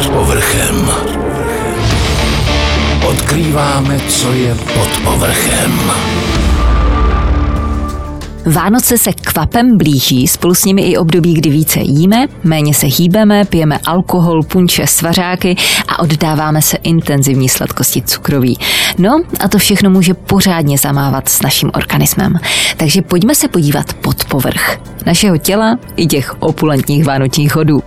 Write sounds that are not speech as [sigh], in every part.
Pod povrchem. Odkrýváme, co je pod povrchem. Vánoce se kvapem blíží, spolu s nimi i období, kdy více jíme, méně se hýbeme, pijeme alkohol, punče, svařáky a oddáváme se intenzivní sladkosti cukroví. No a to všechno může pořádně zamávat s naším organismem. Takže pojďme se podívat pod povrch našeho těla i těch opulentních vánočních hodů.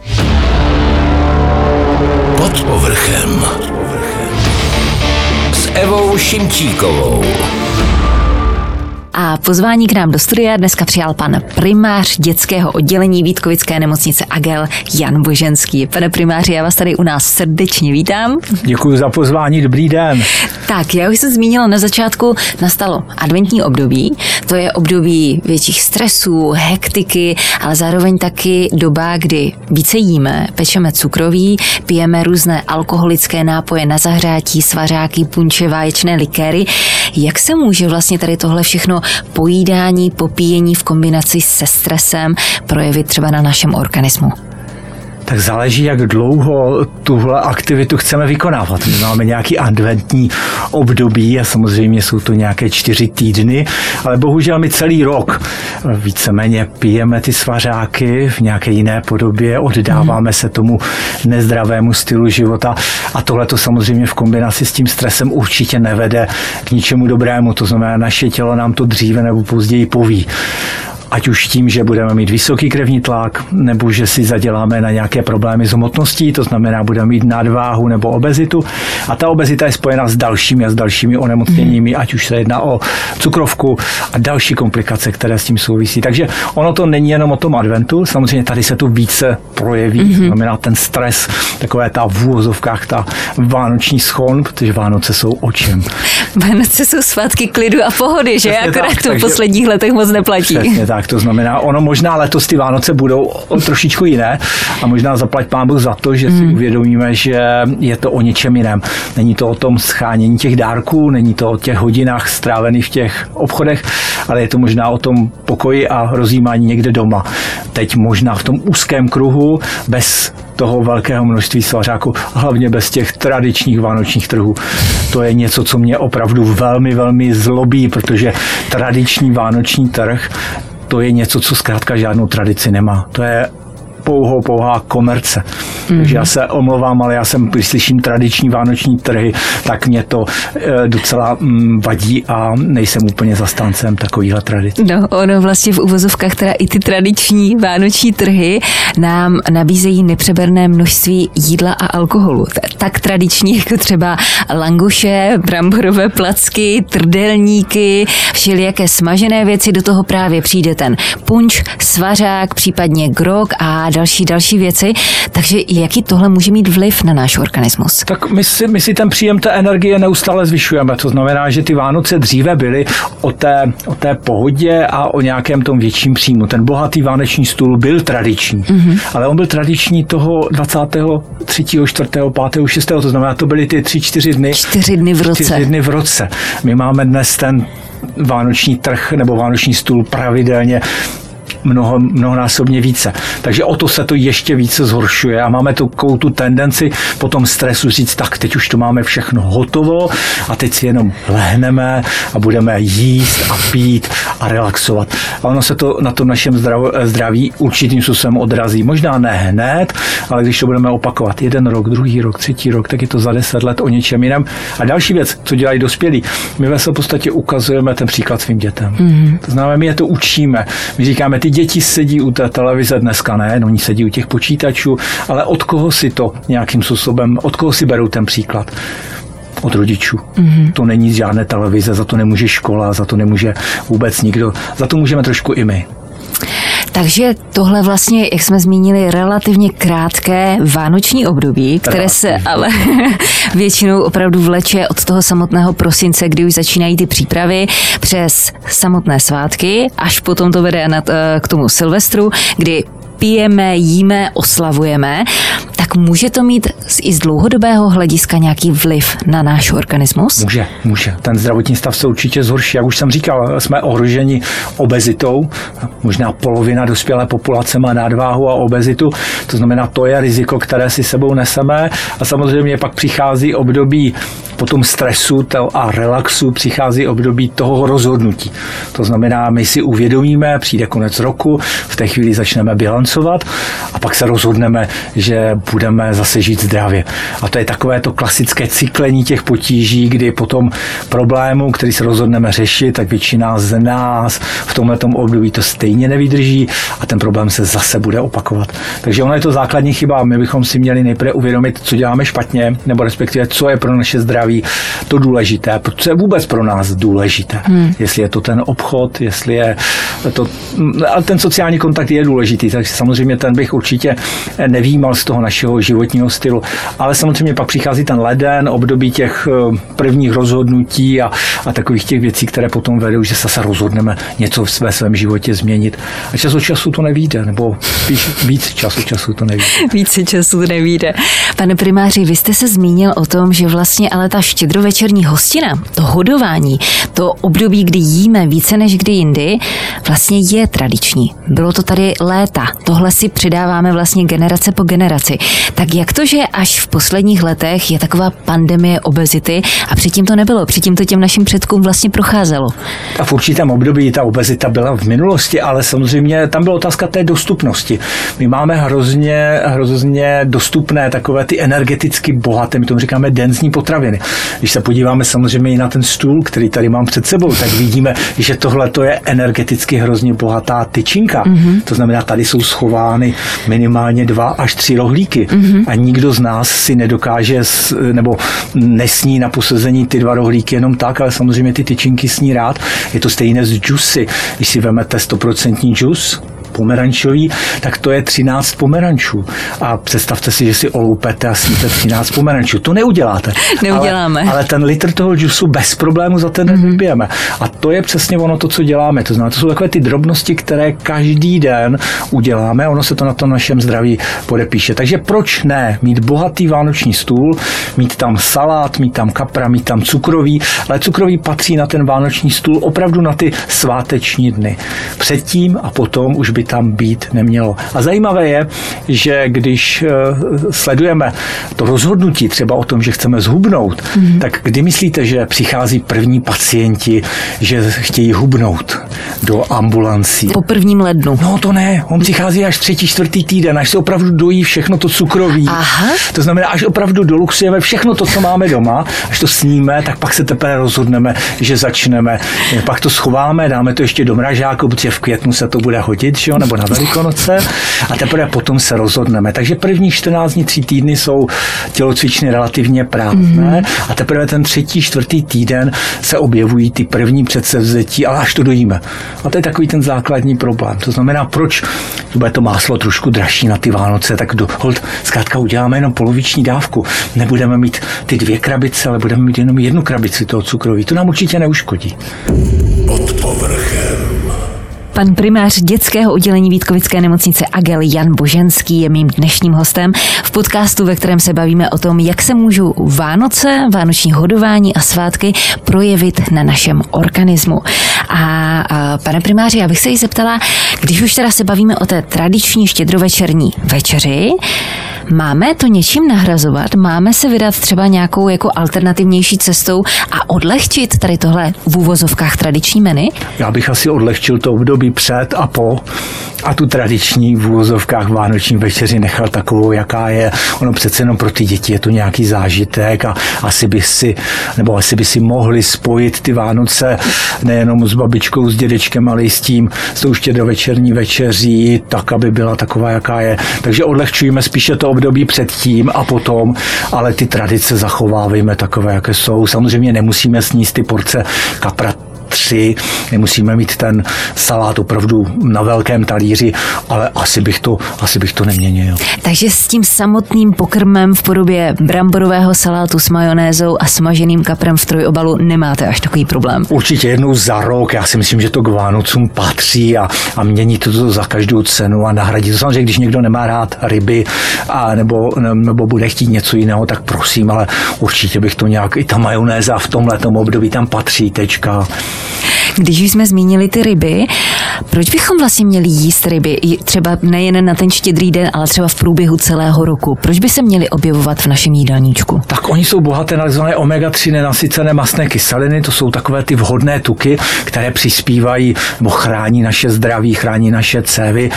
Pod povrchem. S Evou Šimčíkovou. A pozvání k nám do studia dneska přijal pan primář dětského oddělení Vítkovické nemocnice Agel Jan Boženský. Pane primáři, já vás tady u nás srdečně vítám. Děkuji za pozvání, dobrý den. Tak, já už jsem zmínila na začátku, nastalo adventní období. To je období větších stresů, hektiky, ale zároveň taky doba, kdy více jíme, pečeme cukroví, pijeme různé alkoholické nápoje na zahřátí, svařáky, punče, váječné likéry. Jak se může vlastně tady tohle všechno pojídání, popíjení v kombinaci se stresem projevit třeba na našem organismu? Tak záleží, jak dlouho tuhle aktivitu chceme vykonávat. My máme nějaký adventní období a samozřejmě jsou to nějaké čtyři týdny, ale bohužel my celý rok víceméně pijeme ty svařáky v nějaké jiné podobě, oddáváme se tomu nezdravému stylu života a tohle to samozřejmě v kombinaci s tím stresem určitě nevede k ničemu dobrému. To znamená, naše tělo nám to dříve nebo později poví ať už tím, že budeme mít vysoký krevní tlak, nebo že si zaděláme na nějaké problémy s hmotností, to znamená, budeme mít nadváhu nebo obezitu. A ta obezita je spojena s dalšími a s dalšími onemocněními, mm. ať už se jedná o cukrovku a další komplikace, které s tím souvisí. Takže ono to není jenom o tom adventu, samozřejmě tady se to více projeví, mm-hmm. to znamená ten stres, takové ta v úvozovkách, ta vánoční schon, protože Vánoce jsou o čem? Vánoce jsou svátky klidu a pohody, že? Přesně Akorát tak, to v posledních letech moc neplatí. Přesně tak, to znamená, ono možná letos ty Vánoce budou trošičku jiné a možná zaplať pán Bůh za to, že si hmm. uvědomíme, že je to o něčem jiném. Není to o tom schánění těch dárků, není to o těch hodinách strávených v těch obchodech, ale je to možná o tom pokoji a rozjímání někde doma. Teď možná v tom úzkém kruhu, bez toho velkého množství svařáků, hlavně bez těch tradičních vánočních trhů. To je něco, co mě opravdu velmi, velmi zlobí, protože tradiční vánoční trh to je něco, co zkrátka žádnou tradici nemá. To je pouhou, pouhá komerce. Mm-hmm. Takže já se omlouvám, ale já jsem, když slyším tradiční vánoční trhy, tak mě to e, docela mm, vadí a nejsem úplně zastáncem takovýhle tradice. No, ono vlastně v uvozovkách teda i ty tradiční vánoční trhy nám nabízejí nepřeberné množství jídla a alkoholu. Tak tradiční jako třeba languše, bramborové placky, trdelníky, všelijaké smažené věci, do toho právě přijde ten punč, svařák, případně grog a další, další věci. Takže jaký tohle může mít vliv na náš organismus? Tak my si, my si ten příjem té energie neustále zvyšujeme. To znamená, že ty Vánoce dříve byly o té, o té pohodě a o nějakém tom větším příjmu. Ten bohatý vánoční stůl byl tradiční, mm-hmm. ale on byl tradiční toho 23., 4., 5., 6. To znamená, to byly ty 3-4 dny. Čtyři dny v roce. Čtyři dny v roce. My máme dnes ten vánoční trh nebo vánoční stůl pravidelně mnoho, mnohonásobně více. Takže o to se to ještě více zhoršuje a máme tu tu tendenci po tom stresu říct, tak teď už to máme všechno hotovo a teď si jenom lehneme a budeme jíst a pít a relaxovat. A ono se to na tom našem zdraví určitým způsobem odrazí. Možná ne hned, ale když to budeme opakovat jeden rok, druhý rok, třetí rok, tak je to za deset let o něčem jiném. A další věc, co dělají dospělí, my ve v podstatě ukazujeme ten příklad svým dětem. Mm-hmm. To znamená, my je to učíme. My říkáme, ty děti sedí u té televize dneska ne, no, oni sedí u těch počítačů, ale od koho si to nějakým způsobem, od koho si berou ten příklad? od rodičů. Mm-hmm. To není žádné televize, za to nemůže škola, za to nemůže vůbec nikdo, za to můžeme trošku i my. Takže tohle vlastně, jak jsme zmínili, relativně krátké vánoční období, které se ale [laughs] většinou opravdu vleče od toho samotného prosince, kdy už začínají ty přípravy, přes samotné svátky, až potom to vede k tomu Silvestru, kdy pijeme, jíme, oslavujeme, tak může to mít i z dlouhodobého hlediska nějaký vliv na náš organismus? Může, může. Ten zdravotní stav se určitě zhorší. Jak už jsem říkal, jsme ohroženi obezitou. Možná polovina dospělé populace má nadváhu a obezitu. To znamená, to je riziko, které si sebou neseme. A samozřejmě pak přichází období po tom stresu a relaxu přichází období toho rozhodnutí. To znamená, my si uvědomíme, přijde konec roku, v té chvíli začneme bilancovat a pak se rozhodneme, že budeme zase žít zdravě. A to je takové to klasické cyklení těch potíží, kdy potom problému, který se rozhodneme řešit, tak většina z nás v tomhle období to stejně nevydrží a ten problém se zase bude opakovat. Takže ono je to základní chyba. My bychom si měli nejprve uvědomit, co děláme špatně, nebo respektive, co je pro naše zdraví to důležité, co je vůbec pro nás důležité. Hmm. Jestli je to ten obchod, jestli je to. Ale ten sociální kontakt je důležitý, takže samozřejmě ten bych určitě nevýmal z toho našeho životního stylu. Ale samozřejmě pak přichází ten leden, období těch eh, prvních rozhodnutí a, a takových těch věcí, které potom vedou, že se rozhodneme něco v své svém životě změnit. A čas od času to nevíde, nebo spíš víc času času to nevíde. [laughs] Více času nevíde. Pane primáři, vy jste se zmínil o tom, že vlastně ale ta štědrovečerní hostina, to hodování, to období, kdy jíme více než kdy jindy, vlastně je tradiční. Bylo to tady léta. Tohle si předáváme vlastně generace po generaci. Tak jak to, že až v posledních letech je taková pandemie obezity a předtím to nebylo, předtím to těm našim předkům vlastně procházelo? A v určitém období ta obezita byla v minulosti, ale samozřejmě tam byla otázka té dostupnosti. My máme hrozně, hrozně dostupné takové ty energeticky bohaté, my tomu říkáme denzní potraviny. Když se podíváme samozřejmě i na ten stůl, který tady mám před sebou, tak vidíme, že tohle to je energeticky hrozně bohatá tyčinka. Mm-hmm. To znamená, tady jsou schovány minimálně dva až tři rohlíky. Mm-hmm. A nikdo z nás si nedokáže nebo nesní na posezení ty dva rohlíky jenom tak, ale samozřejmě ty tyčinky sní rád. Je to stejné s džusy. Když si vezmete 100% džus, pomerančový, tak to je 13 pomerančů. A představte si, že si oloupete a sníte 13 pomerančů. To neuděláte. Neuděláme. Ale, ale ten litr toho džusu bez problému za ten mm-hmm. vypijeme. A to je přesně ono to, co děláme. To znamená, to jsou takové ty drobnosti, které každý den uděláme. Ono se to na tom našem zdraví podepíše. Takže proč ne mít bohatý vánoční stůl, mít tam salát, mít tam kapra, mít tam cukrový, ale cukrový patří na ten vánoční stůl opravdu na ty sváteční dny. Předtím a potom už by tam být nemělo. A zajímavé je, že když eh, sledujeme to rozhodnutí třeba o tom, že chceme zhubnout, mm-hmm. tak kdy myslíte, že přichází první pacienti, že chtějí hubnout do ambulancí? Po prvním lednu. No to ne, on přichází až třetí, čtvrtý týden, až se opravdu dojí všechno to cukroví. Aha. To znamená, až opravdu doluxujeme všechno to, co máme doma, až to sníme, tak pak se teprve rozhodneme, že začneme. Pak to schováme, dáme to ještě do mražáku, protože v květnu se to bude hodit, že jo, nebo na Velikonoce a teprve potom se rozhodneme. Takže první 14 dní, 3 týdny jsou tělocvičny relativně prázdné mm. a teprve ten třetí, čtvrtý týden se objevují ty první předsevzetí, ale až to dojíme. A to je takový ten základní problém. To znamená, proč bude to máslo trošku dražší na ty Vánoce, tak do, hold, zkrátka uděláme jenom poloviční dávku. Nebudeme mít ty dvě krabice, ale budeme mít jenom jednu krabici toho cukroví. To nám určitě neuškodí. Pod povrchem. Pan primář dětského oddělení Vítkovické nemocnice Agel Jan Boženský je mým dnešním hostem v podcastu, ve kterém se bavíme o tom, jak se můžou Vánoce, vánoční hodování a svátky projevit na našem organismu. A, a pane primáři, já bych se jí zeptala, když už teda se bavíme o té tradiční štědrovečerní večeři, Máme to něčím nahrazovat? Máme se vydat třeba nějakou jako alternativnější cestou a odlehčit tady tohle v úvozovkách tradiční meny? Já bych asi odlehčil to období před a po a tu tradiční v úvozovkách vánoční večeři nechal takovou, jaká je. Ono přece jenom pro ty děti je to nějaký zážitek a asi by si, nebo asi by si mohli spojit ty Vánoce nejenom s babičkou, s dědečkem, ale i s tím, s tou večerní večeří, tak, aby byla taková, jaká je. Takže odlehčujeme spíše to období předtím a potom, ale ty tradice zachovávejme takové, jaké jsou. Samozřejmě nemusíme sníst ty porce kapra tři, nemusíme mít ten salát opravdu na velkém talíři, ale asi bych to, asi bych to neměnil. Takže s tím samotným pokrmem v podobě bramborového salátu s majonézou a smaženým kaprem v trojobalu nemáte až takový problém. Určitě jednou za rok, já si myslím, že to k Vánocům patří a, a mění to za každou cenu a nahradí to. Samozřejmě, když někdo nemá rád ryby a nebo, nebo bude chtít něco jiného, tak prosím, ale určitě bych to nějak, i ta majonéza v tomhle období tam patří, tečka. Když už jsme zmínili ty ryby, proč bychom vlastně měli jíst ryby? Třeba nejen na ten štědrý den, ale třeba v průběhu celého roku. Proč by se měly objevovat v našem jídelníčku? Tak oni jsou bohaté na tzv. omega-3 nenasycené masné kyseliny, to jsou takové ty vhodné tuky, které přispívají nebo chrání naše zdraví, chrání naše cévy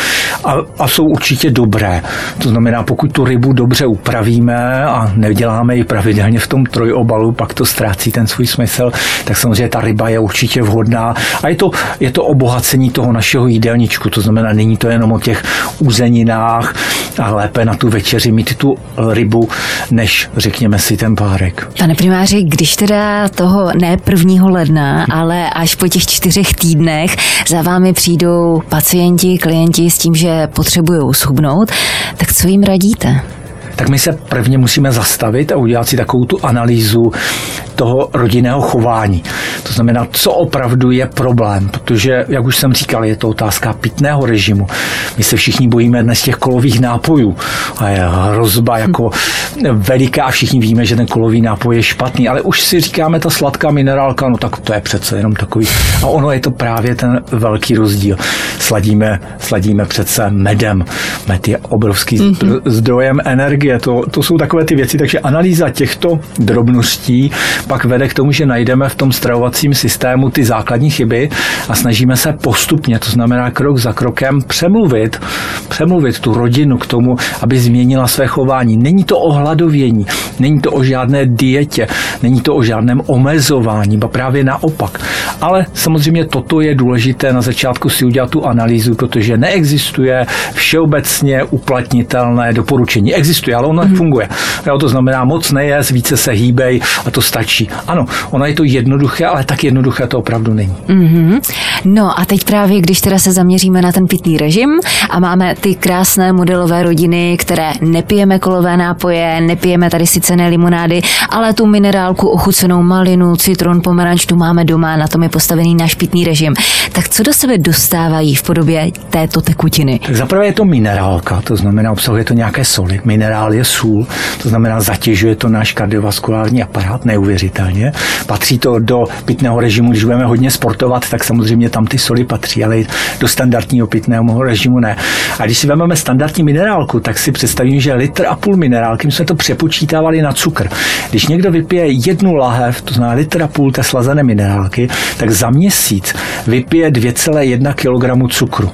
a, a jsou určitě dobré. To znamená, pokud tu rybu dobře upravíme a neděláme ji pravidelně v tom trojobalu, pak to ztrácí ten svůj smysl, tak samozřejmě ta ryba je určitě vhodná a je to, je to obohacení toho našeho jídelníčku, to znamená, není to jenom o těch uzeninách a lépe na tu večeři mít tu rybu, než řekněme si ten párek. Pane primáři, když teda toho ne 1. ledna, ale až po těch čtyřech týdnech za vámi přijdou pacienti, klienti s tím, že potřebují schubnout, tak co jim radíte? tak my se prvně musíme zastavit a udělat si takovou tu analýzu toho rodinného chování. To znamená, co opravdu je problém, protože, jak už jsem říkal, je to otázka pitného režimu. My se všichni bojíme dnes těch kolových nápojů a je hrozba jako veliká a všichni víme, že ten kolový nápoj je špatný, ale už si říkáme ta sladká minerálka, no tak to je přece jenom takový. A ono je to právě ten velký rozdíl. Sladíme, sladíme přece medem. Med je obrovský mm-hmm. zdrojem energie. To, to jsou takové ty věci, takže analýza těchto drobností pak vede k tomu, že najdeme v tom stravovacím systému ty základní chyby a snažíme se postupně, to znamená krok za krokem, přemluvit, přemluvit tu rodinu k tomu, aby změnila své chování. Není to o hladovění, není to o žádné dietě, není to o žádném omezování, ba právě naopak. Ale samozřejmě toto je důležité na začátku si udělat tu analýzu, protože neexistuje všeobecně uplatnitelné doporučení. Existuje, ale ono mm. funguje. Jo, to znamená moc nejes, více se hýbej a to stačí Ano, ono je to jednoduché, ale tak jednoduché to opravdu není. Mm-hmm. No a teď právě, když teda se zaměříme na ten pitný režim a máme ty krásné modelové rodiny, které nepijeme kolové nápoje, nepijeme tady sice ne limonády, ale tu minerálku, ochucenou malinu, citron, pomeranč tu máme doma, na tom je postavený náš pitný režim. Tak co do sebe dostávají v podobě této tekutiny? Tak zaprvé je to minerálka, to znamená obsahuje to nějaké soli. Minerál je sůl, to znamená zatěžuje to náš kardiovaskulární aparát neuvěřitelně. Patří to do pitného režimu, když budeme hodně sportovat, tak samozřejmě tam ty soli patří, ale do standardního pitného režimu ne. A když si vezmeme standardní minerálku, tak si představím, že litr a půl minerálky, my jsme to přepočítávali na cukr. Když někdo vypije jednu lahev, to znamená litr a půl té slazené minerálky, tak za měsíc vypije 2,1 kg cukru.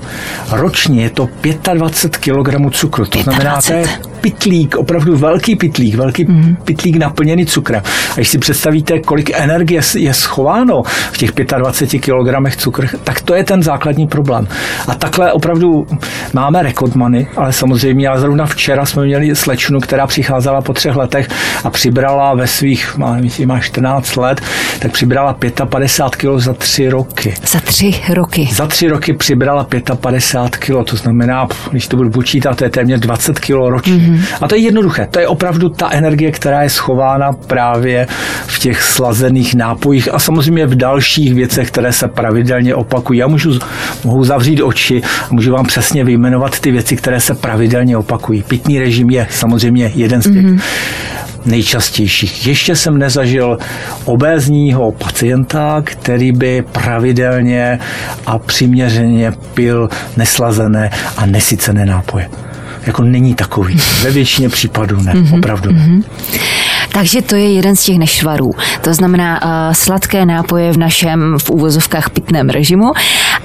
Ročně je to 25 kg cukru. To znamená, to je pitlík, opravdu velký pitlík, velký mm. pitlík naplněný cukrem. A když si představíte, kolik energie je schováno v těch 25 kg cukr, tak to je ten základní problém. A takhle opravdu máme rekordmany, ale samozřejmě, ale zrovna včera jsme měli slečnu, která přicházela po třech letech a přibrala ve svých, má, myslím, má 14 let, tak přibrala 55 kg za tři roky. Za tři roky? Za tři roky přibrala 55 kg, to znamená, když to budu počítat, to je téměř 20 kg ročně. Mm-hmm. A to je jednoduché. To je opravdu ta energie, která je schována právě v těch slazených nápojích a samozřejmě v dalších věcech, které se pravidelně opakují. Já můžu, mohu zavřít oči a můžu vám přesně vyjmenovat ty věci, které se pravidelně opakují. Pitný režim je samozřejmě jeden z těch mm-hmm nejčastějších. Ještě jsem nezažil obézního pacienta, který by pravidelně a přiměřeně pil neslazené a nesycené nápoje jako není takový. Ve většině případů ne, mm-hmm, opravdu ne. Mm-hmm. Takže to je jeden z těch nešvarů. To znamená uh, sladké nápoje v našem v úvozovkách pitném režimu.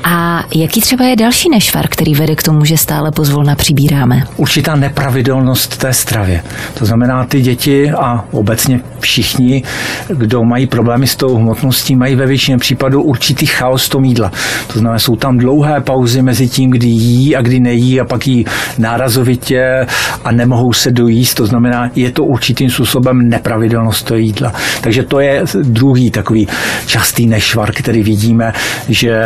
A jaký třeba je další nešvar, který vede k tomu, že stále pozvolna přibíráme? Určitá nepravidelnost té stravě. To znamená, ty děti a obecně všichni, kdo mají problémy s tou hmotností, mají ve většině případů určitý chaos tom jídla. To znamená, jsou tam dlouhé pauzy mezi tím, kdy jí a kdy nejí a pak jí nárazovitě a nemohou se dojíst. To znamená, je to určitým způsobem nepravidelnost toho jídla. Takže to je druhý takový častý nešvar, který vidíme, že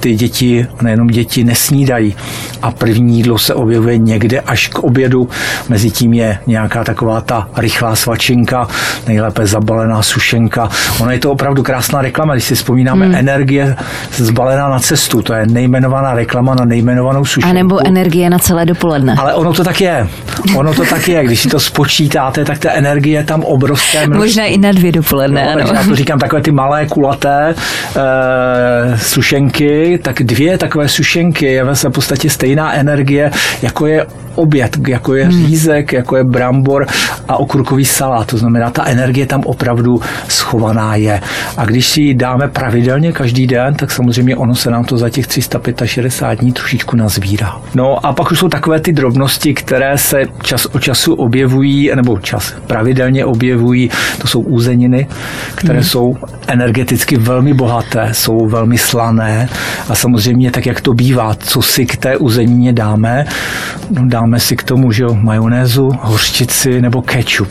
ty děti, nejenom děti, nesnídají a první jídlo se objevuje někde až k obědu. Mezi tím je nějaká taková ta rychlá svačinka, nejlépe zabalená sušenka. Ona je to opravdu krásná reklama, když si vzpomínáme hmm. energie zbalená na cestu, to je nejmenovaná reklama na nejmenovanou sušenku. A nebo energie na celé dopoledne. Ale ono to tak je. Ono to tak je. Když si to spočítáte, tak ta energie je tam obrovské množství. Možná i na dvě dopoledne, no, ano. Já to říkám takové ty malé kulaté e, sušenky, tak dvě takové sušenky je ve v podstatě stejná energie, jako je oběd, jako je hmm. řízek, jako je brambor a okurkový salát. To znamená, ta energie tam opravdu schovaná je. A když si ji dáme pravidelně každý den, tak samozřejmě ono se nám to za těch 365 dní trošičku nazbírá. No a pak už jsou takové ty drobnosti, které se čas od času objevují, nebo čas pravidelně objevují. To jsou úzeniny, které hmm. jsou energeticky velmi bohaté, jsou velmi slané a samozřejmě tak, jak to bývá, co si k té uzenině dáme, no, dáme si k tomu, že jo, majonézu, hořčici nebo ketchup.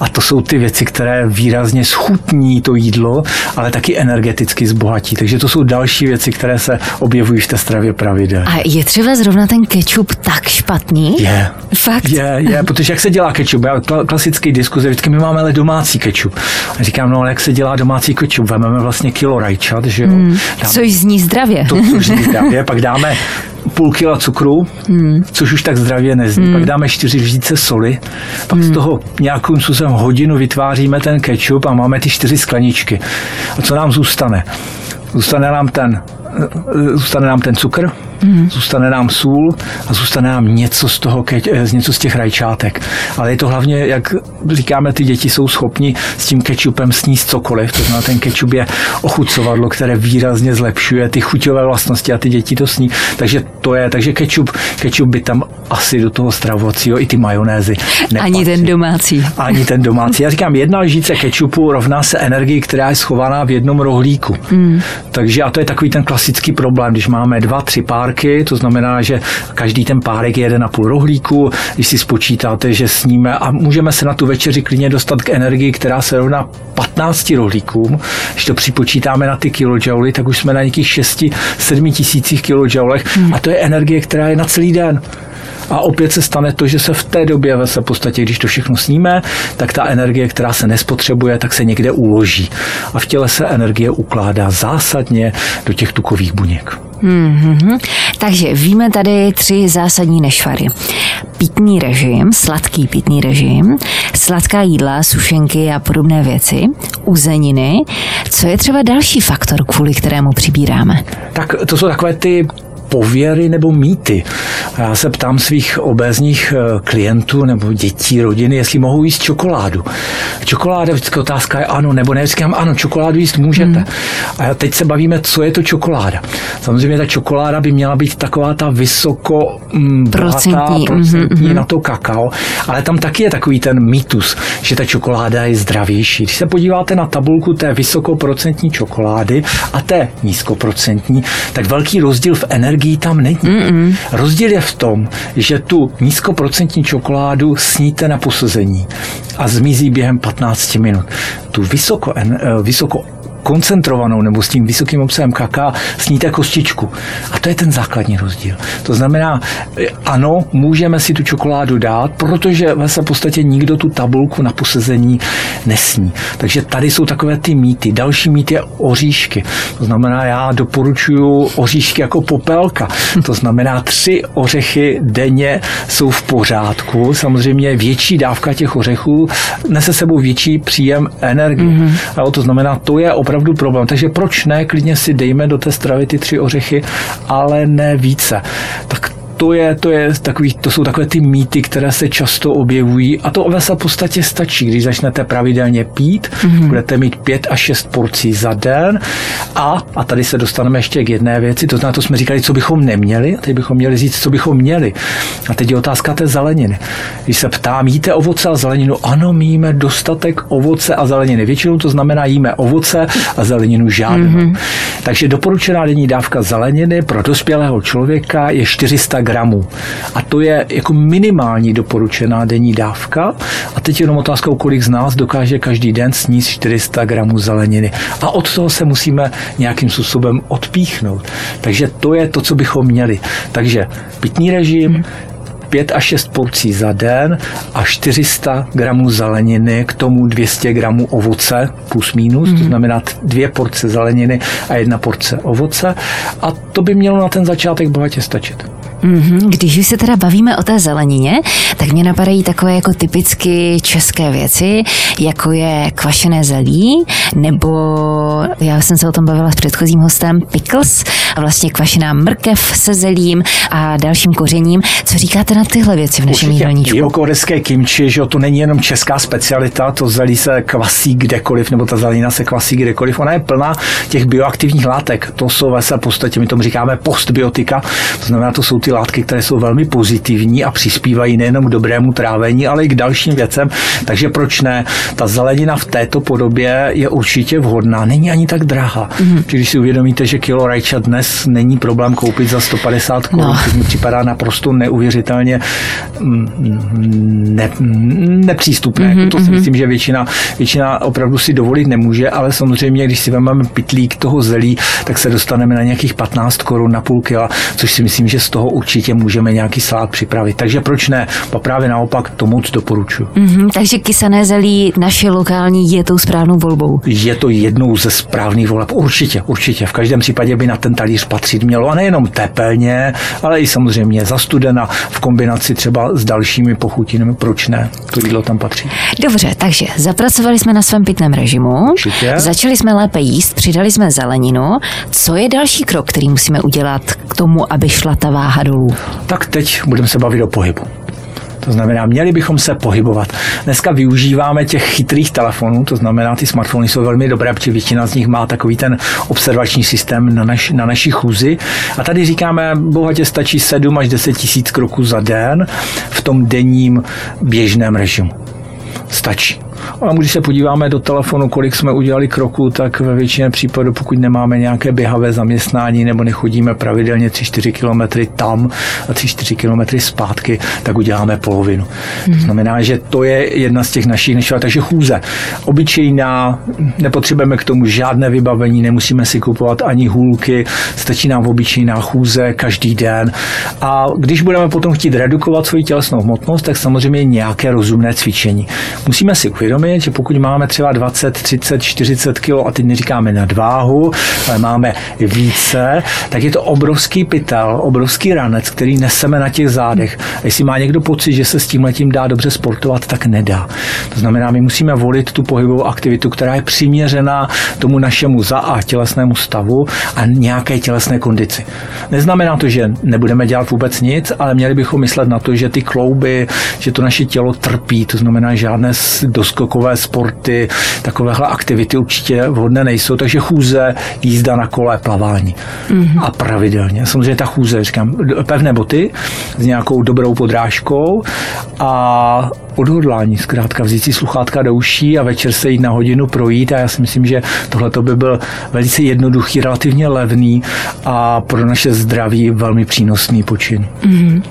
A to jsou ty věci, které výrazně schutní to jídlo, ale taky energeticky zbohatí. Takže to jsou další věci, které se objevují v té stravě pravidelně. A je třeba zrovna ten ketchup tak špatný? Je. Fakt? Je, je, protože jak se dělá ketchup? Já klasický diskuze, vždycky my máme ale domácí ketchup. A říkám, no ale jak se dělá domácí ketchup? Vememe vlastně kilo rajčat, že jo? Hmm, dáme, což zní zdravě. To, což zní [laughs] zdravě, pak dáme půl kila cukru, hmm. což už tak zdravě nezní. Hmm. Pak dáme čtyři lžíce soli, pak hmm. z toho nějakým způsobem hodinu vytváříme ten ketchup a máme ty čtyři skleničky. A co nám zůstane? Zůstane nám ten, zůstane nám ten cukr, Mm. Zůstane nám sůl a zůstane nám něco z, toho, z něco z těch rajčátek. Ale je to hlavně, jak říkáme, ty děti jsou schopni s tím kečupem sníst cokoliv. To znamená, ten kečup je ochucovadlo, které výrazně zlepšuje ty chuťové vlastnosti a ty děti to sní. Takže to je, takže kečup, kečup by tam asi do toho stravovacího i ty majonézy nepatří. Ani ten domácí. Ani ten domácí. Já říkám, jedna lžíce kečupu rovná se energii, která je schovaná v jednom rohlíku. Mm. Takže a to je takový ten klasický problém, když máme dva, tři pár párky, to znamená, že každý ten párek je půl rohlíku, když si spočítáte, že sníme a můžeme se na tu večeři klidně dostat k energii, která se rovná 15 rohlíkům. Když to připočítáme na ty kilojouly, tak už jsme na nějakých 6-7 tisících kilojoulech hmm. a to je energie, která je na celý den. A opět se stane to, že se v té době ve v podstatě, když to všechno sníme, tak ta energie, která se nespotřebuje, tak se někde uloží. A v těle se energie ukládá zásadně do těch tukových buněk. Mm-hmm. Takže víme tady tři zásadní nešvary. Pitný režim, sladký pitný režim, sladká jídla, sušenky a podobné věci, uzeniny. Co je třeba další faktor, kvůli kterému přibíráme? Tak to jsou takové ty pověry nebo mýty. Já se ptám svých obézních eh, klientů nebo dětí, rodiny, jestli mohou jíst čokoládu. Čokoláda, vždycky otázka je ano nebo ne. Říkám, ano, čokoládu jíst můžete. Hmm. A teď se bavíme, co je to čokoláda. Samozřejmě ta čokoláda by měla být taková ta vysoko mm, procentní, procentní mm-hmm. na to kakao, ale tam taky je takový ten mýtus, že ta čokoláda je zdravější. Když se podíváte na tabulku té vysokoprocentní čokolády a té nízkoprocentní, tak velký rozdíl v energii energií tam není. Mm-mm. Rozdíl je v tom, že tu nízkoprocentní čokoládu sníte na posazení a zmizí během 15 minut. Tu vysoko, eh, vysoko koncentrovanou nebo s tím vysokým obsahem kaká sníte kostičku. A to je ten základní rozdíl. To znamená, ano, můžeme si tu čokoládu dát, protože ve v podstatě nikdo tu tabulku na posezení nesní. Takže tady jsou takové ty mýty. Další mýt je oříšky. To znamená, já doporučuji oříšky jako popelka. To znamená, tři ořechy denně jsou v pořádku. Samozřejmě větší dávka těch ořechů nese sebou větší příjem energie. Mm-hmm. to znamená, to je opravdu opravdu problém. Takže proč ne, klidně si dejme do té stravy ty tři ořechy, ale ne více. Tak to, je, to, je takový, to jsou takové ty mýty, které se často objevují a to ovesa v podstatě stačí, když začnete pravidelně pít, mm-hmm. budete mít pět až šest porcí za den a, a tady se dostaneme ještě k jedné věci, to znamená, to jsme říkali, co bychom neměli, a teď bychom měli říct, co bychom měli. A teď je otázka té zeleniny. Když se ptám, jíte ovoce a zeleninu? Ano, my jíme dostatek ovoce a zeleniny. Většinou to znamená, jíme ovoce a zeleninu žádnou. Mm-hmm. Takže doporučená denní dávka zeleniny pro dospělého člověka je 400 gramů. A to je jako minimální doporučená denní dávka. A teď jenom otázkou, kolik z nás dokáže každý den sníst 400 gramů zeleniny. A od toho se musíme nějakým způsobem odpíchnout. Takže to je to, co bychom měli. Takže pitný režim, 5 až 6 porcí za den a 400 gramů zeleniny, k tomu 200 gramů ovoce plus minus, mm. to mhm. znamená dvě porce zeleniny a jedna porce ovoce a to by mělo na ten začátek bohatě stačit. Mm-hmm. Když už se teda bavíme o té zelenině, tak mě napadají takové jako typicky české věci, jako je kvašené zelí, nebo já jsem se o tom bavila s předchozím hostem, pickles, a vlastně kvašená mrkev se zelím a dalším kořením. Co říkáte na tyhle věci v našem jídelníčku? Jo, korejské kimči, že to není jenom česká specialita, to zelí se kvasí kdekoliv, nebo ta zelina se kvasí kdekoliv. Ona je plná těch bioaktivních látek. To jsou ve v podstatě, my tomu říkáme postbiotika, to znamená, to jsou ty látky, které jsou velmi pozitivní a přispívají nejenom k dobrému trávení, ale i k dalším věcem. Takže proč ne? Ta zelenina v této podobě je určitě vhodná, není ani tak drahá. Mm-hmm. Když si uvědomíte, že kilo rajčat dnes není problém koupit za 150 korun, no. mi připadá naprosto neuvěřitelně mm, ne, nepřístupné. Mm-hmm, to si mm-hmm. myslím, že většina, většina opravdu si dovolit nemůže, ale samozřejmě, když si vezmeme pitlík toho zelí, tak se dostaneme na nějakých 15 korun na půl kila, což si myslím, že z toho určitě můžeme nějaký salát připravit. Takže proč ne? Pa právě naopak to moc doporučuji. Mm-hmm, takže kysané zelí naše lokální je tou správnou volbou. Je to jednou ze správných voleb. Určitě, určitě. V každém případě by na ten talíř patřit mělo a nejenom tepelně, ale i samozřejmě zastudena v kombinaci třeba s dalšími pochutinami. Proč ne? To jídlo tam patří. Dobře, takže zapracovali jsme na svém pitném režimu, Určitě. začali jsme lépe jíst, přidali jsme zeleninu. Co je další krok, který musíme udělat k tomu, aby šla ta váha dolů? Tak teď budeme se bavit o pohybu. To znamená, měli bychom se pohybovat. Dneska využíváme těch chytrých telefonů, to znamená, ty smartfony jsou velmi dobré, protože většina z nich má takový ten observační systém na, naš, na naší chůzi. A tady říkáme, bohatě stačí 7 až 10 tisíc kroků za den v tom denním běžném režimu. Stačí. A když se podíváme do telefonu, kolik jsme udělali kroků, tak ve většině případů, pokud nemáme nějaké běhavé zaměstnání nebo nechodíme pravidelně 3-4 kilometry tam a 3-4 kilometry zpátky, tak uděláme polovinu. Mm. To znamená, že to je jedna z těch našich nešel. Takže chůze. Obyčejná, nepotřebujeme k tomu žádné vybavení, nemusíme si kupovat ani hůlky, stačí nám obyčejná chůze každý den. A když budeme potom chtít redukovat svoji tělesnou hmotnost, tak samozřejmě nějaké rozumné cvičení. Musíme si uvědomit, uvědomit, že pokud máme třeba 20, 30, 40 kg, a teď neříkáme nadváhu, ale máme více, tak je to obrovský pytel, obrovský ranec, který neseme na těch zádech. A jestli má někdo pocit, že se s tím letím dá dobře sportovat, tak nedá. To znamená, my musíme volit tu pohybovou aktivitu, která je přiměřená tomu našemu za a tělesnému stavu a nějaké tělesné kondici. Neznamená to, že nebudeme dělat vůbec nic, ale měli bychom myslet na to, že ty klouby, že to naše tělo trpí, to znamená žádné dosk skokové sporty, takovéhle aktivity určitě vhodné nejsou, takže chůze, jízda na kole, plavání. Mm-hmm. A pravidelně. Samozřejmě ta chůze, říkám, pevné boty s nějakou dobrou podrážkou a odhodlání, zkrátka vzít si sluchátka do uší a večer se jít na hodinu projít a já si myslím, že tohle by byl velice jednoduchý, relativně levný a pro naše zdraví velmi přínosný počin. Mm-hmm.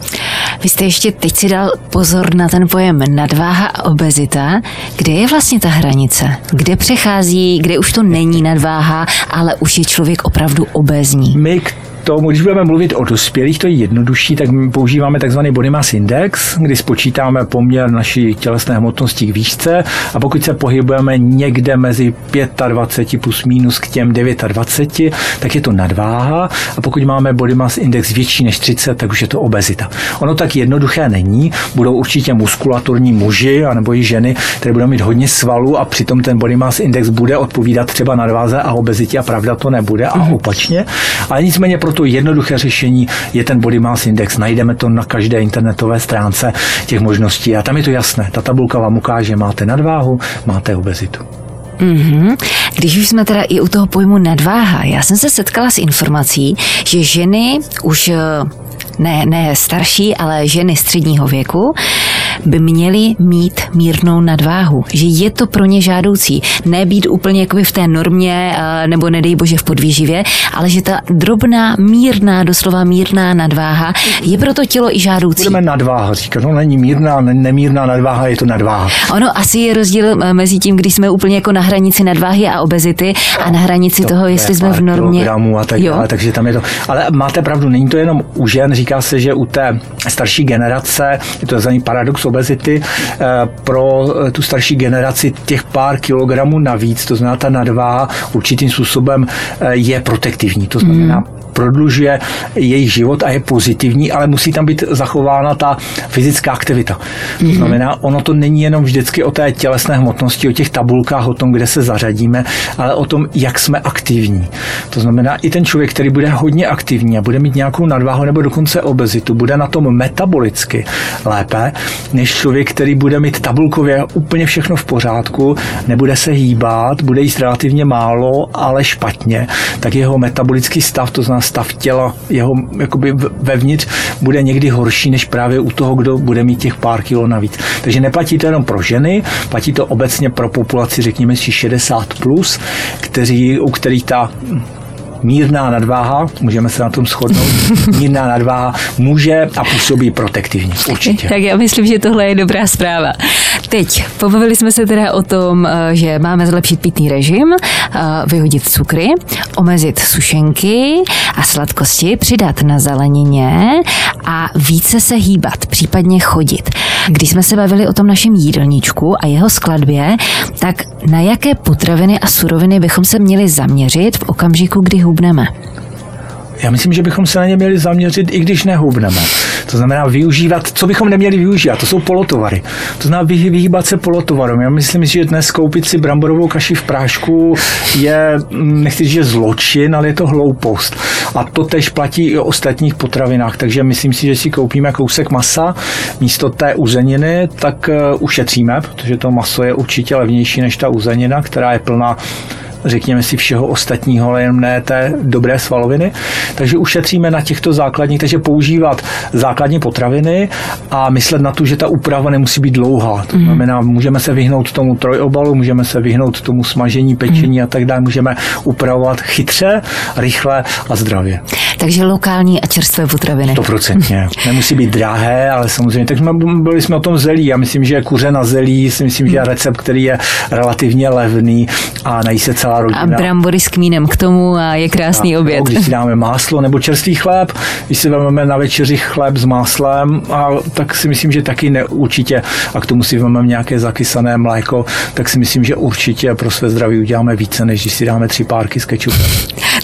Vy jste ještě teď si dal pozor na ten pojem nadváha a obezita. Kde je vlastně ta hranice? Kde přechází, kde už to není nadváha, ale už je člověk opravdu obezní? My k tomu, když budeme mluvit o dospělých, to je jednodušší, tak my používáme takzvaný body mass index, kdy spočítáme poměr naší tělesné hmotnosti k výšce a pokud se pohybujeme někde mezi 25 plus minus k těm 29, tak je to nadváha a pokud máme body mass index větší než 30, tak už je to obezita. Ono tak jednoduché není, budou určitě muskulaturní muži anebo i ženy, které budou mít hodně svalů a přitom ten body mass index bude odpovídat třeba nadváze a obezitě a pravda to nebude a opačně. Ale nicméně pro proto jednoduché řešení je ten body mass index. Najdeme to na každé internetové stránce těch možností a tam je to jasné. Ta tabulka vám ukáže, máte nadváhu, máte obezitu. Mm-hmm. Když už jsme teda i u toho pojmu nadváha, já jsem se setkala s informací, že ženy už ne, ne starší, ale ženy středního věku, by měly mít mírnou nadváhu. Že je to pro ně žádoucí. Ne být úplně jakoby v té normě, nebo nedej bože v podvýživě, ale že ta drobná, mírná, doslova mírná nadváha je pro to tělo i žádoucí. Budeme nadváha říkat, no není mírná, nemírná nadváha, je to nadváha. Ono asi je rozdíl eh, mezi tím, když jsme úplně jako na hranici nadváhy a obezity a na hranici to, toho, jestli jsme v normě. A tak dále, takže tam je to. Ale máte pravdu, není to jenom u žen, říká se, že u té starší generace, je to takzvaný paradox obezity, eh, pro eh, tu starší generaci těch pár kilogramů navíc, to znamená ta nadváha určitým způsobem eh, je protektivní. To znamená, mm prodlužuje jejich život a je pozitivní, ale musí tam být zachována ta fyzická aktivita. To mhm. znamená, ono to není jenom vždycky o té tělesné hmotnosti, o těch tabulkách, o tom, kde se zařadíme, ale o tom, jak jsme aktivní. To znamená, i ten člověk, který bude hodně aktivní a bude mít nějakou nadváhu nebo dokonce obezitu, bude na tom metabolicky lépe, než člověk, který bude mít tabulkově úplně všechno v pořádku, nebude se hýbat, bude jíst relativně málo, ale špatně, tak jeho metabolický stav, to znamená stav těla jeho jakoby vevnitř bude někdy horší než právě u toho, kdo bude mít těch pár kilo navíc. Takže neplatí to jenom pro ženy, platí to obecně pro populaci, řekněme si 60 plus, kteří, u kterých ta mírná nadváha, můžeme se na tom shodnout, [laughs] mírná nadváha může a působí protektivně. Určitě. Tak já myslím, že tohle je dobrá zpráva. Teď pobavili jsme se teda o tom, eh, že máme zlepšit pitný režim, eh, vyhodit cukry, omezit sušenky a sladkosti, přidat na zelenině a více se hýbat, případně chodit. Když jsme se bavili o tom našem jídelníčku a jeho skladbě, tak na jaké potraviny a suroviny bychom se měli zaměřit v okamžiku, kdy hubneme? Já myslím, že bychom se na ně měli zaměřit, i když nehubneme. To znamená využívat, co bychom neměli využívat, to jsou polotovary. To znamená vyhýbat se polotovarům. Já myslím, že dnes koupit si bramborovou kaši v prášku je, nechci říct, že zločin, ale je to hloupost. A to tež platí i o ostatních potravinách. Takže myslím si, že si koupíme kousek masa místo té uzeniny, tak eh, ušetříme, protože to maso je určitě levnější než ta uzenina, která je plná řekněme si všeho ostatního, ale jenom ne té dobré svaloviny. Takže ušetříme na těchto základních, takže používat základní potraviny a myslet na to, že ta úprava nemusí být dlouhá. To mhm. znamená, můžeme se vyhnout tomu trojobalu, můžeme se vyhnout tomu smažení, pečení a tak dále. Můžeme upravovat chytře, rychle a zdravě. Takže lokální a čerstvé potraviny. procentně. [laughs] Nemusí být drahé, ale samozřejmě. Tak jsme byli jsme o tom zelí. Já myslím, že kuře na zelí si myslím, že je recept, který je relativně levný a nají se celá rodina. A brambory s kmínem k tomu a je krásný a, oběd. Když si dáme máslo nebo čerstvý chléb, když si vezmeme na večeři chléb s máslem, a tak si myslím, že taky ne, určitě, a k tomu si vezmeme nějaké zakysané mléko, tak si myslím, že určitě pro své zdraví uděláme více, než když si dáme tři párky s kečupem.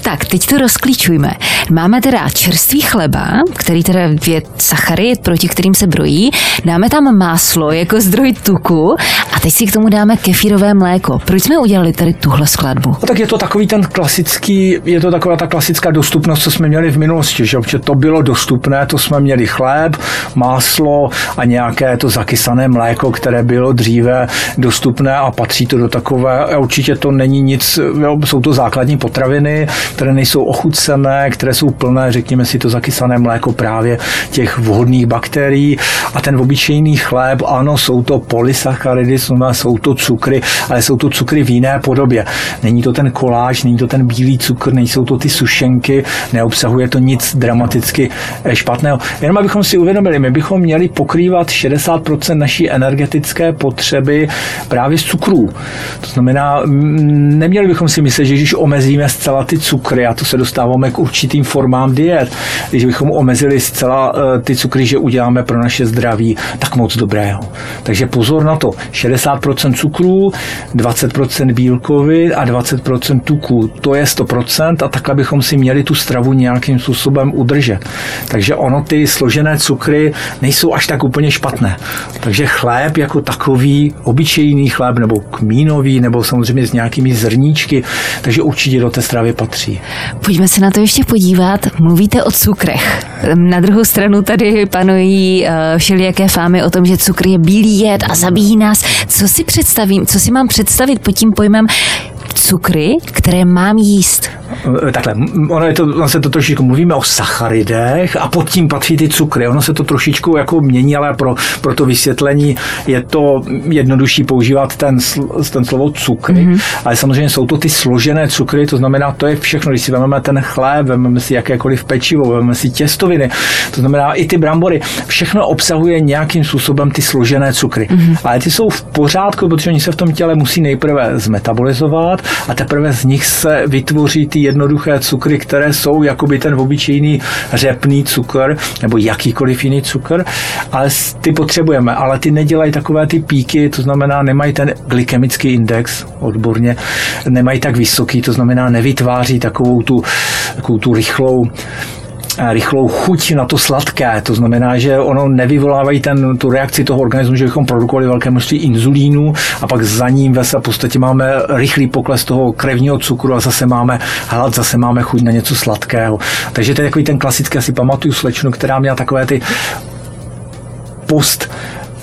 Tak, teď to rozklíčujme. Máme teda čerstvý chleba, který teda je sacharid, proti kterým se brojí. Dáme tam máslo jako zdroj tuku a teď si k tomu dáme kefírové mléko. Proč jsme udělali tady tuhle skladbu? No tak je to takový ten klasický, je to taková ta klasická dostupnost, co jsme měli v minulosti, že? Protože to bylo dostupné, to jsme měli chléb, máslo a nějaké to zakysané mléko, které bylo dříve dostupné a patří to do takové, určitě to není nic, jo, jsou to základní potraviny, které nejsou ochucené, které jsou plné, řekněme si to zakysané mléko právě těch vhodných bakterií a ten obyčejný chléb, ano, jsou to polysacharidy, jsou to cukry, ale jsou to cukry v jiné podobě. Není to ten koláž, není to ten bílý cukr, nejsou to ty sušenky, neobsahuje to nic dramaticky eh, špatného. Jenom abychom si uvědomili, my bychom měli pokrývat 60% naší energetické potřeby právě z cukrů. To znamená, neměli bychom si myslet, že když omezíme zcela ty cukry, a to se dostáváme k určitým formám diet, když bychom omezili zcela eh, ty cukry, že uděláme pro naše zdraví tak moc dobrého. Takže pozor na to, 80% cukrů, 20% bílkovin a 20% tuků. To je 100% a takhle bychom si měli tu stravu nějakým způsobem udržet. Takže ono ty složené cukry nejsou až tak úplně špatné. Takže chléb jako takový, obyčejný chléb nebo kmínový, nebo samozřejmě s nějakými zrníčky, takže určitě do té stravy patří. Pojďme se na to ještě podívat. Mluvíte o cukrech. Na druhou stranu tady panují eh, všelijaké fámy o tom, že cukr je bílý jed a zabíjí nás. Co si představím, co si mám představit pod tím pojmem cukry, které mám jíst? Eh, takhle, ono, je to, ono se to trošičku, mluvíme o sacharidech a pod tím patří ty cukry. Ono se to trošičku jako mění, ale pro, pro to vysvětlení je to jednodušší používat ten, ten slovo cukry, mm-hmm. ale samozřejmě jsou to ty složené cukry, to znamená, to je všechno, když si vezmeme ten chléb, vezmeme si jakékoliv pečivo, vezmeme si těstoviny, to znamená i ty brambory, všechno obsahuje nějakým způsobem ty složené cukry. Mm-hmm. Ale ty jsou v pořádku, protože oni se v tom těle musí nejprve zmetabolizovat a teprve z nich se vytvoří ty jednoduché cukry, které jsou jakoby ten obyčejný řepný cukr nebo jakýkoliv jiný cukr, ale ty potřebujeme, ale ty nedělají takové ty píky, to znamená nemají ten glykemický index odborně, nemají tak vysoký, to znamená nevytváří takovou tu, takovou tu rychlou rychlou chuť na to sladké. To znamená, že ono nevyvolávají ten, tu reakci toho organismu, že bychom produkovali velké množství inzulínu a pak za ním ve v podstatě máme rychlý pokles toho krevního cukru a zase máme hlad, zase máme chuť na něco sladkého. Takže to je takový ten klasický, asi pamatuju slečnu, která měla takové ty post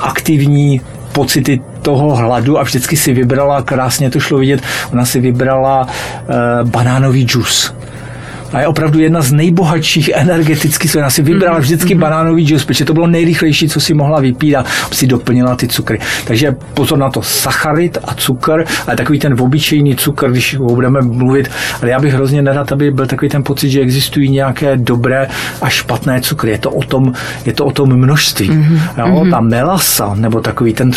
aktivní pocity toho hladu a vždycky si vybrala, krásně to šlo vidět, ona si vybrala uh, banánový džus a je opravdu jedna z nejbohatších energeticky. Já si vybrala mhm. vždycky mhm. banánový džus, protože to bylo nejrychlejší, co si mohla vypít a si doplnila ty cukry. Takže pozor na to, sacharid a cukr, ale takový ten obyčejný cukr, když ho budeme mluvit, ale já bych hrozně nerad, aby byl takový ten pocit, že existují nějaké dobré a špatné cukry. Je to o tom, je to o tom množství. Mm-hmm. Jo, ta melasa, nebo takový ten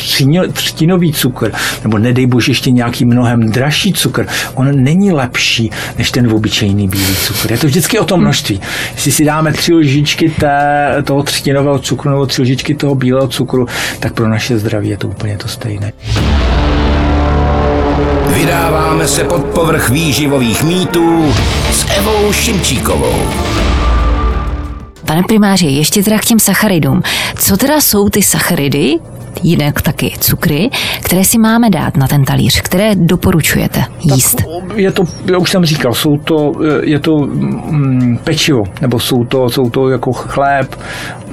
třtinový cukr, nebo nedej bože ještě nějaký mnohem dražší cukr, on není lepší než ten obyčejný bílý cukr cukr. Je to vždycky o tom množství. Jestli si dáme tři lžičky té, toho třtinového cukru nebo tři lžičky toho bílého cukru, tak pro naše zdraví je to úplně to stejné. Vydáváme se pod povrch výživových mýtů s Evou Šimčíkovou. Pane primáři, ještě teda k těm sacharidům. Co teda jsou ty sacharidy, jinak taky cukry, které si máme dát na ten talíř, které doporučujete jíst? Tak je to, já už jsem říkal, jsou to, je to mm, pečivo, nebo jsou to, jsou to jako chléb,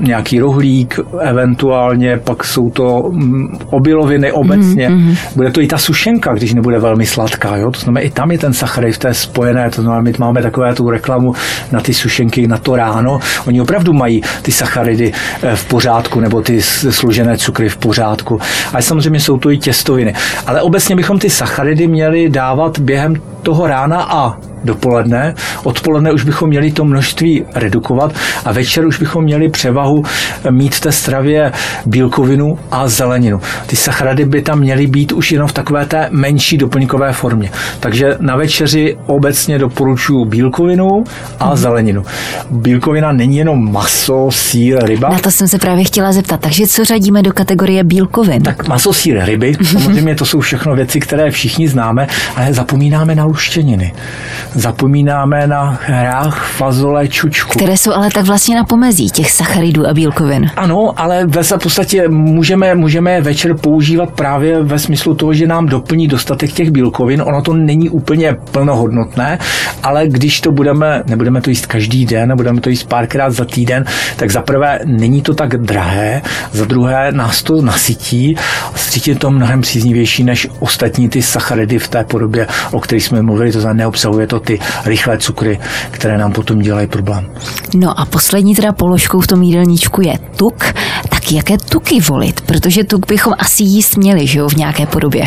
nějaký rohlík, eventuálně pak jsou to mm, obiloviny obecně. Mm-hmm. Bude to i ta sušenka, když nebude velmi sladká. Jo? To znamená, i tam je ten sacharid v té spojené. To znamená, my máme takové tu reklamu na ty sušenky na to ráno. Oni opravdu mají ty sacharidy eh, v pořádku, nebo ty složené cukry v pořádku. Ale samozřejmě jsou to i těstoviny. Ale obecně bychom ty sacharidy měli dávat během toho rána a dopoledne. Odpoledne už bychom měli to množství redukovat a večer už bychom měli převahu mít v té stravě bílkovinu a zeleninu. Ty sacharady by tam měly být už jenom v takové té menší doplňkové formě. Takže na večeři obecně doporučuji bílkovinu a hmm. zeleninu. Bílkovina není jenom maso, sír, ryba. Na to jsem se právě chtěla zeptat. Takže co řadíme do kategorie bílkovin? Tak maso, sír, ryby. Samozřejmě to jsou všechno věci, které všichni známe, ale zapomínáme na luštěniny zapomínáme na hrách, fazole, čučku. Které jsou ale tak vlastně na pomezí těch sacharidů a bílkovin. Ano, ale ve podstatě můžeme, můžeme večer používat právě ve smyslu toho, že nám doplní dostatek těch bílkovin. Ono to není úplně plnohodnotné, ale když to budeme, nebudeme to jíst každý den, budeme to jíst párkrát za týden, tak za prvé není to tak drahé, za druhé nás to nasytí, je to mnohem příznivější než ostatní ty sacharidy v té podobě, o kterých jsme mluvili, to znamená neobsahuje to ty rychlé cukry, které nám potom dělají problém. No a poslední teda položkou v tom jídelníčku je tuk. Tak jaké tuky volit? Protože tuk bychom asi jíst měli, že jo, v nějaké podobě.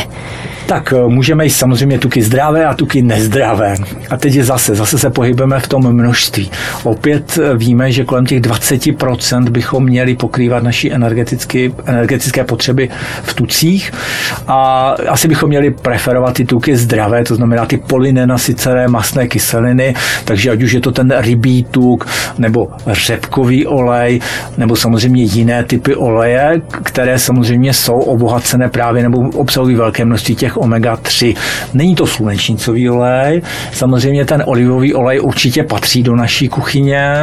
Tak eh, můžeme jíst samozřejmě tuky zdravé a tuky nezdravé. A teď je zase, zase se pohybujeme v tom množství. Opět eh, víme, že kolem těch 20% bychom měli pokrývat naši energetické, energetické potřeby v tucích a asi bychom měli preferovat ty tuky zdravé, to znamená ty polynenasycené masné kyseliny, takže ať už je to ten rybí tuk, nebo řepkový olej, nebo samozřejmě jiné typy oleje, které samozřejmě jsou obohacené právě nebo obsahují velké množství těch omega-3. Není to slunečnicový olej, samozřejmě ten olivový olej určitě patří do naší kuchyně,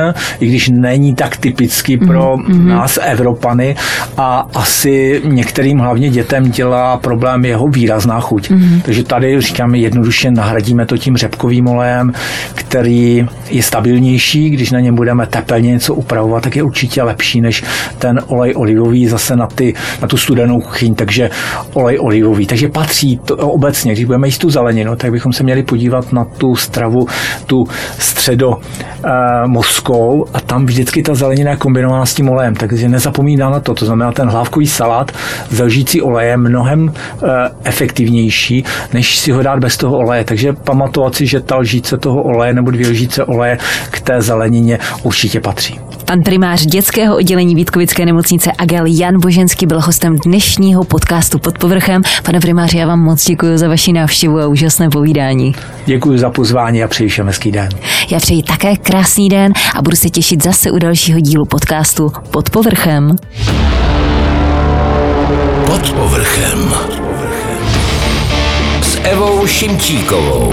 i když není tak typický pro mm-hmm. nás Evropany a asi některým hlavně dětem dělá problém jeho výrazná chuť. Mm-hmm. Takže tady říkáme jednoduše nahradíme to tím řepkovým olejem, který je stabilnější, když na něm budeme tepelně něco upravovat, tak je určitě lepší než ten olej olivový zase na, ty, na tu studenou kuchyň, takže olej olivový. Takže patří to obecně, když budeme jíst tu zeleninu, tak bychom se měli podívat na tu stravu, tu středo eh, mozkou a tam vždycky ta zelenina je kombinovaná s tím olejem, takže nezapomíná na to. To znamená, ten hlávkový salát s lžící olejem mnohem eh, efektivnější, než si ho dát bez toho oleje. Takže pamatovat si, že ta lžíce toho oleje nebo dvě lžíce oleje k té zelenině určitě patří. Pan primář dětského oddělení Vítkovické nemocnice Agel Jan Boženský byl hostem dnešního podcastu pod povrchem. Pane primáři, já vám moc děkuji za vaši návštěvu a úžasné povídání. Děkuji za pozvání a přeji všem hezký den. Já přeji také krásný den a budu se těšit zase u dalšího dílu podcastu pod povrchem. Pod povrchem. S Evou Šimčíkovou.